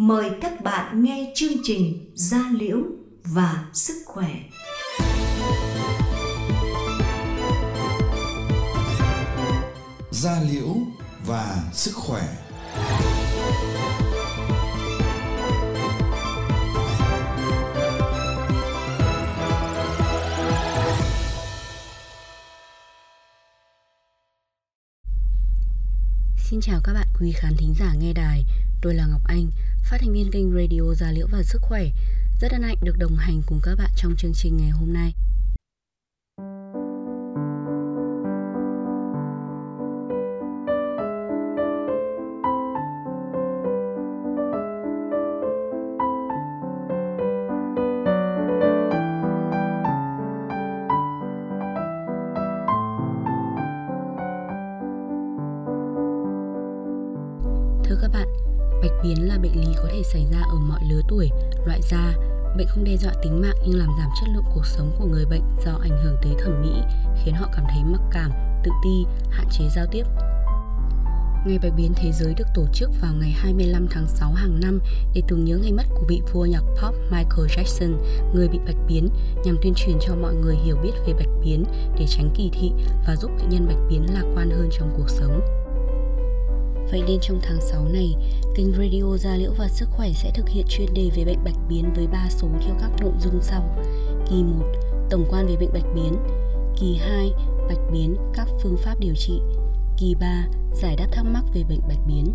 mời các bạn nghe chương trình Gia Liễu và Sức Khỏe. Gia Liễu và Sức Khỏe Xin chào các bạn quý khán thính giả nghe đài. Tôi là Ngọc Anh, phát thanh viên kênh Radio Gia Liễu và Sức Khỏe. Rất hân hạnh được đồng hành cùng các bạn trong chương trình ngày hôm nay. Biến là bệnh lý có thể xảy ra ở mọi lứa tuổi, loại da. Bệnh không đe dọa tính mạng nhưng làm giảm chất lượng cuộc sống của người bệnh do ảnh hưởng tới thẩm mỹ, khiến họ cảm thấy mặc cảm, tự ti, hạn chế giao tiếp. Ngày bạch biến thế giới được tổ chức vào ngày 25 tháng 6 hàng năm để tưởng nhớ ngày mất của vị vua nhạc pop Michael Jackson, người bị bạch biến, nhằm tuyên truyền cho mọi người hiểu biết về bạch biến để tránh kỳ thị và giúp bệnh nhân bạch biến lạc quan hơn trong cuộc sống. Vậy nên trong tháng 6 này, kênh Radio Gia Liễu và Sức Khỏe sẽ thực hiện chuyên đề về bệnh bạch biến với 3 số theo các nội dung sau. Kỳ 1, tổng quan về bệnh bạch biến. Kỳ 2, bạch biến, các phương pháp điều trị. Kỳ 3, giải đáp thắc mắc về bệnh bạch biến.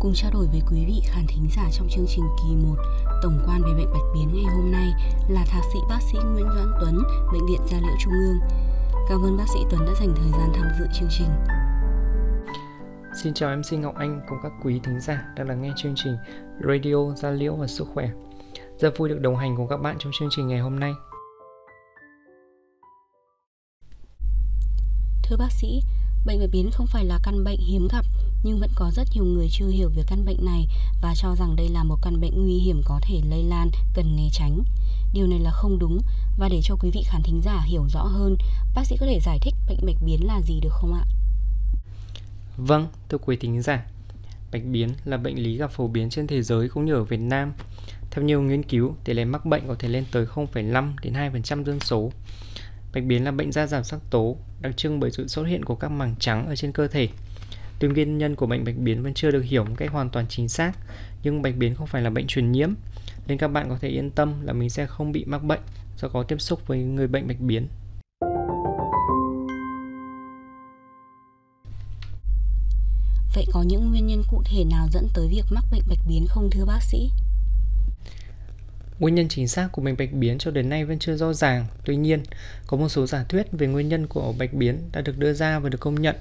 Cùng trao đổi với quý vị khán thính giả trong chương trình kỳ 1 tổng quan về bệnh bạch biến ngày hôm nay là thạc sĩ bác sĩ Nguyễn Doãn Tuấn, Bệnh viện Gia Liễu Trung ương. Cảm ơn bác sĩ Tuấn đã dành thời gian tham dự chương trình. Xin chào MC Ngọc Anh cùng các quý thính giả đang lắng nghe chương trình Radio Gia Liễu và Sức Khỏe. Rất vui được đồng hành cùng các bạn trong chương trình ngày hôm nay. Thưa bác sĩ, bệnh bạch biến không phải là căn bệnh hiếm gặp nhưng vẫn có rất nhiều người chưa hiểu về căn bệnh này và cho rằng đây là một căn bệnh nguy hiểm có thể lây lan, cần né tránh. Điều này là không đúng và để cho quý vị khán thính giả hiểu rõ hơn, bác sĩ có thể giải thích bệnh bạch biến là gì được không ạ? Vâng, thưa quý thính giả, bạch biến là bệnh lý gặp phổ biến trên thế giới cũng như ở Việt Nam. Theo nhiều nghiên cứu, tỷ lệ mắc bệnh có thể lên tới 0,5 đến 2% dân số. Bạch biến là bệnh da giảm sắc tố, đặc trưng bởi sự xuất hiện của các mảng trắng ở trên cơ thể. Tuy nguyên nhân của bệnh bạch biến vẫn chưa được hiểu một cách hoàn toàn chính xác, nhưng bạch biến không phải là bệnh truyền nhiễm, nên các bạn có thể yên tâm là mình sẽ không bị mắc bệnh do có tiếp xúc với người bệnh bạch biến. Vậy có những nguyên nhân cụ thể nào dẫn tới việc mắc bệnh bạch biến không thưa bác sĩ? Nguyên nhân chính xác của bệnh bạch biến cho đến nay vẫn chưa rõ ràng. Tuy nhiên, có một số giả thuyết về nguyên nhân của bạch biến đã được đưa ra và được công nhận.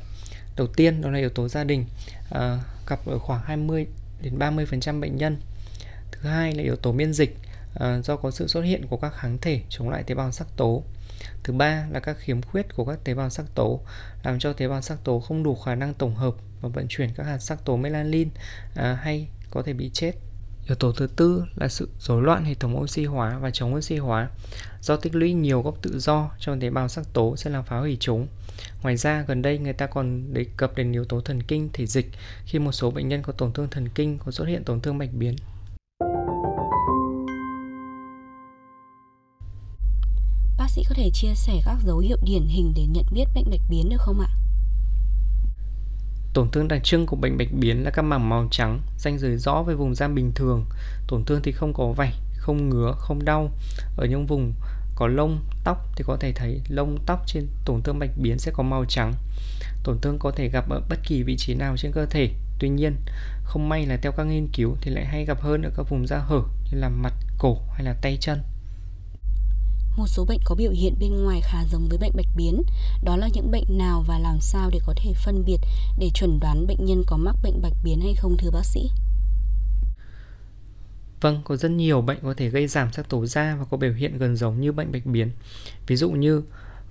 Đầu tiên đó là yếu tố gia đình, à, gặp ở khoảng 20 đến 30% bệnh nhân. Thứ hai là yếu tố miễn dịch, à, do có sự xuất hiện của các kháng thể chống lại tế bào sắc tố. Thứ ba là các khiếm khuyết của các tế bào sắc tố, làm cho tế bào sắc tố không đủ khả năng tổng hợp và vận chuyển các hạt sắc tố melanin à, hay có thể bị chết. Yếu tố thứ tư là sự rối loạn hệ thống oxy hóa và chống oxy hóa. Do tích lũy nhiều gốc tự do trong tế bào sắc tố sẽ làm phá hủy chúng. Ngoài ra, gần đây người ta còn đề cập đến yếu tố thần kinh, thể dịch khi một số bệnh nhân có tổn thương thần kinh có xuất hiện tổn thương bạch biến. Bác sĩ có thể chia sẻ các dấu hiệu điển hình để nhận biết bệnh bạch biến được không ạ? Tổn thương đặc trưng của bệnh bạch biến là các mảng màu trắng, ranh giới rõ với vùng da bình thường. Tổn thương thì không có vảy, không ngứa, không đau. Ở những vùng có lông, tóc thì có thể thấy lông tóc trên tổn thương bạch biến sẽ có màu trắng. Tổn thương có thể gặp ở bất kỳ vị trí nào trên cơ thể. Tuy nhiên, không may là theo các nghiên cứu thì lại hay gặp hơn ở các vùng da hở như là mặt, cổ hay là tay chân. Một số bệnh có biểu hiện bên ngoài khá giống với bệnh bạch biến. Đó là những bệnh nào và làm sao để có thể phân biệt để chuẩn đoán bệnh nhân có mắc bệnh bạch biến hay không thưa bác sĩ? Vâng, có rất nhiều bệnh có thể gây giảm sắc tố da và có biểu hiện gần giống như bệnh bạch biến. Ví dụ như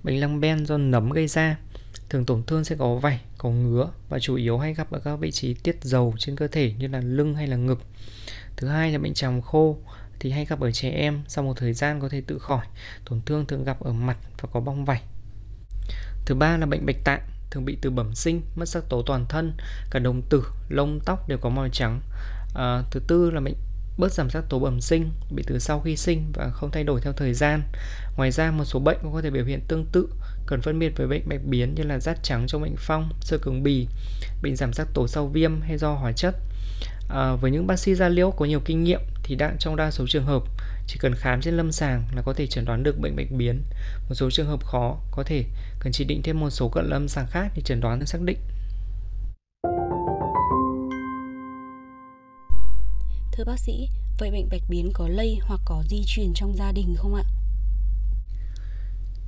bệnh lăng ben do nấm gây ra, thường tổn thương sẽ có vảy, có ngứa và chủ yếu hay gặp ở các vị trí tiết dầu trên cơ thể như là lưng hay là ngực. Thứ hai là bệnh tràm khô thì hay gặp ở trẻ em sau một thời gian có thể tự khỏi. Tổn thương thường gặp ở mặt và có bong vảy. Thứ ba là bệnh bạch tạng thường bị từ bẩm sinh, mất sắc tố toàn thân, cả đồng tử, lông tóc đều có màu trắng. À, thứ tư là bệnh bớt giảm sắc tố bẩm sinh bị từ sau khi sinh và không thay đổi theo thời gian. Ngoài ra một số bệnh cũng có thể biểu hiện tương tự cần phân biệt với bệnh bạch biến như là rát trắng trong bệnh phong, sơ cứng bì, bệnh giảm sắc tố sau viêm hay do hóa chất. À, với những bác sĩ da liễu có nhiều kinh nghiệm thì đa, trong đa số trường hợp chỉ cần khám trên lâm sàng là có thể chẩn đoán được bệnh bạch biến. Một số trường hợp khó có thể cần chỉ định thêm một số cận lâm sàng khác để chẩn đoán xác định. Thưa bác sĩ, vậy bệnh bạch biến có lây hoặc có di truyền trong gia đình không ạ?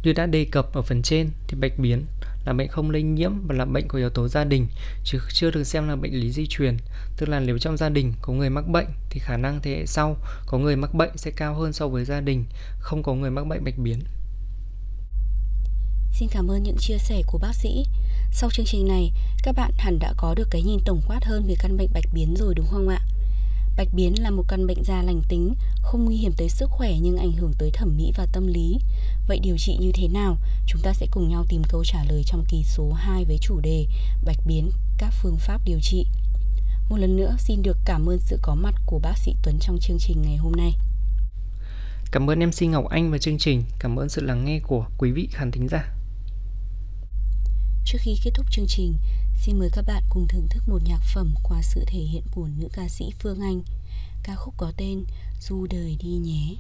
Như đã đề cập ở phần trên thì bạch biến là bệnh không lây nhiễm và là bệnh có yếu tố gia đình chứ chưa được xem là bệnh lý di truyền. Tức là nếu trong gia đình có người mắc bệnh thì khả năng thế hệ sau có người mắc bệnh sẽ cao hơn so với gia đình không có người mắc bệnh bạch biến. Xin cảm ơn những chia sẻ của bác sĩ. Sau chương trình này, các bạn hẳn đã có được cái nhìn tổng quát hơn về căn bệnh bạch biến rồi đúng không ạ? Bạch biến là một căn bệnh da lành tính, không nguy hiểm tới sức khỏe nhưng ảnh hưởng tới thẩm mỹ và tâm lý. Vậy điều trị như thế nào? Chúng ta sẽ cùng nhau tìm câu trả lời trong kỳ số 2 với chủ đề Bạch biến, các phương pháp điều trị. Một lần nữa xin được cảm ơn sự có mặt của bác sĩ Tuấn trong chương trình ngày hôm nay. Cảm ơn MC Ngọc Anh và chương trình, cảm ơn sự lắng nghe của quý vị khán thính giả. Trước khi kết thúc chương trình, xin mời các bạn cùng thưởng thức một nhạc phẩm qua sự thể hiện của nữ ca sĩ Phương Anh. Ca khúc có tên Du đời đi nhé.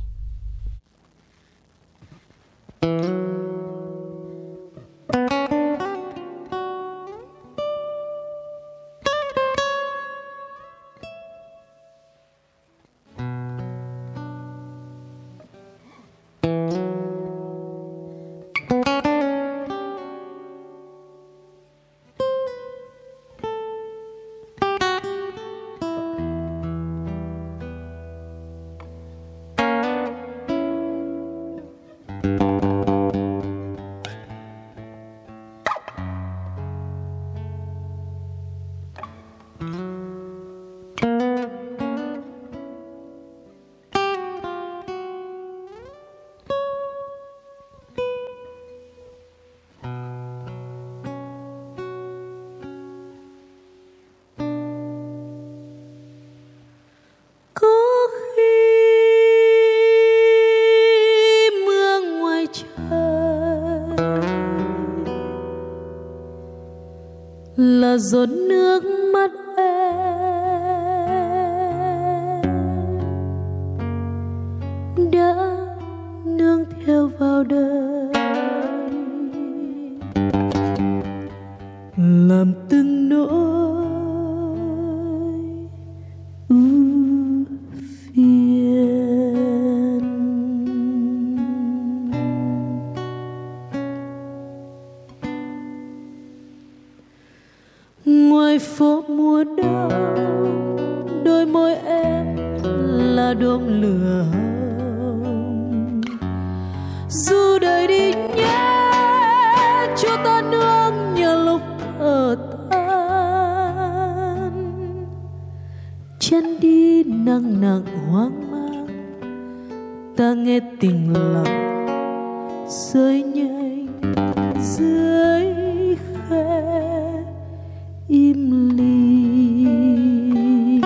Giọt nước ngoài phố mùa đông, đôi môi em là đốm lửa hồng. Dù đời đi nhé cho ta nương nhờ lúc thở tan chân đi nặng nặng hoang mang, ta nghe tình lặng rơi nhanh dưới im lìm.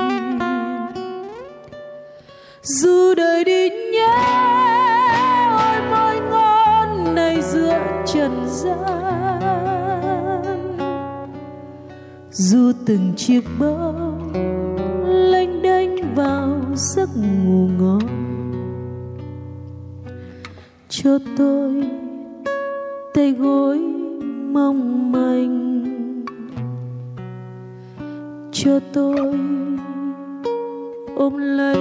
Dù đời đi nhé, ôi, môi ngon này giữa trần gian. Dù từng chiếc bóng lênh đênh vào giấc ngủ ngon, cho tôi tay gối mong manh cho tôi ôm lấy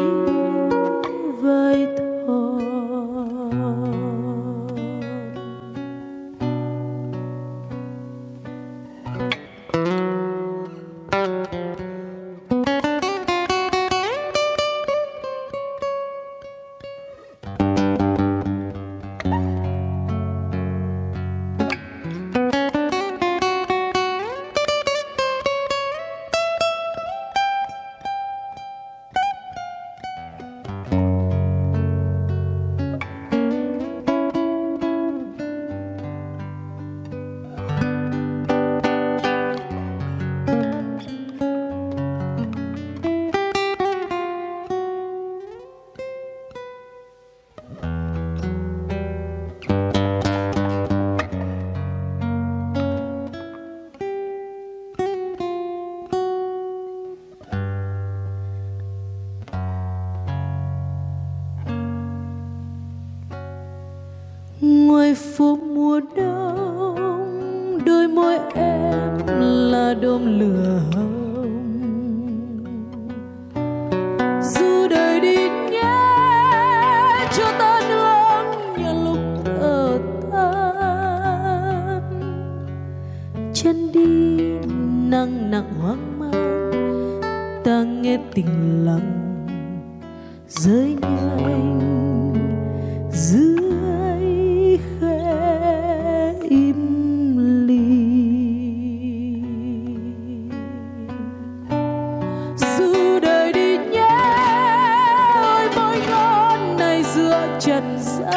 mười phố mùa đông, đôi môi em là đốm lửa hồng. Dù đời đi nhé, cho ta nương nhà lúc thở tan chân đi nặng nặng hoang mang, ta nghe tình lặng rơi nhanh dưới trần gian.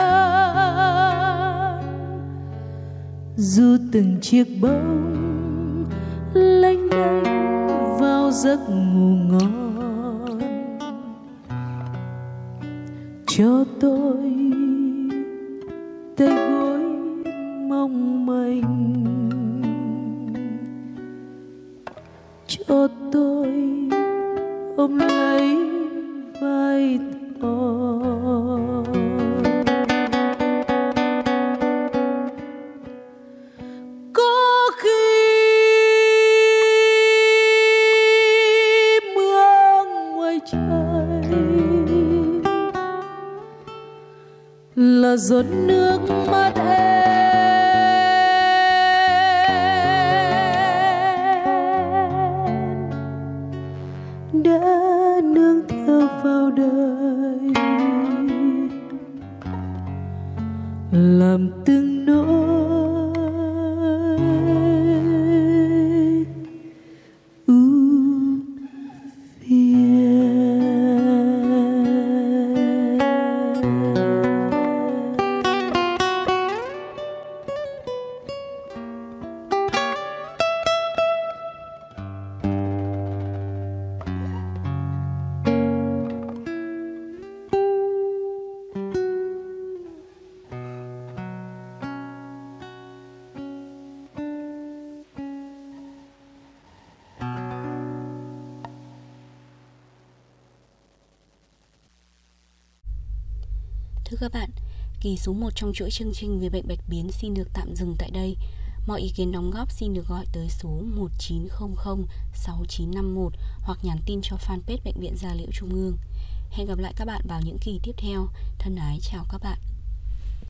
Dù từng chiếc bóng lênh đênh vào giấc ngủ ngon, cho tôi tay gối mong manh. Cho tôi ôm lấy vai thỏ giọt nước mắt Thưa các bạn, kỳ số 1 trong chuỗi chương trình về bệnh bạch biến xin được tạm dừng tại đây. Mọi ý kiến đóng góp xin được gọi tới số 1900 6951 hoặc nhắn tin cho fanpage Bệnh viện Gia Liễu Trung ương. Hẹn gặp lại các bạn vào những kỳ tiếp theo. Thân ái chào các bạn.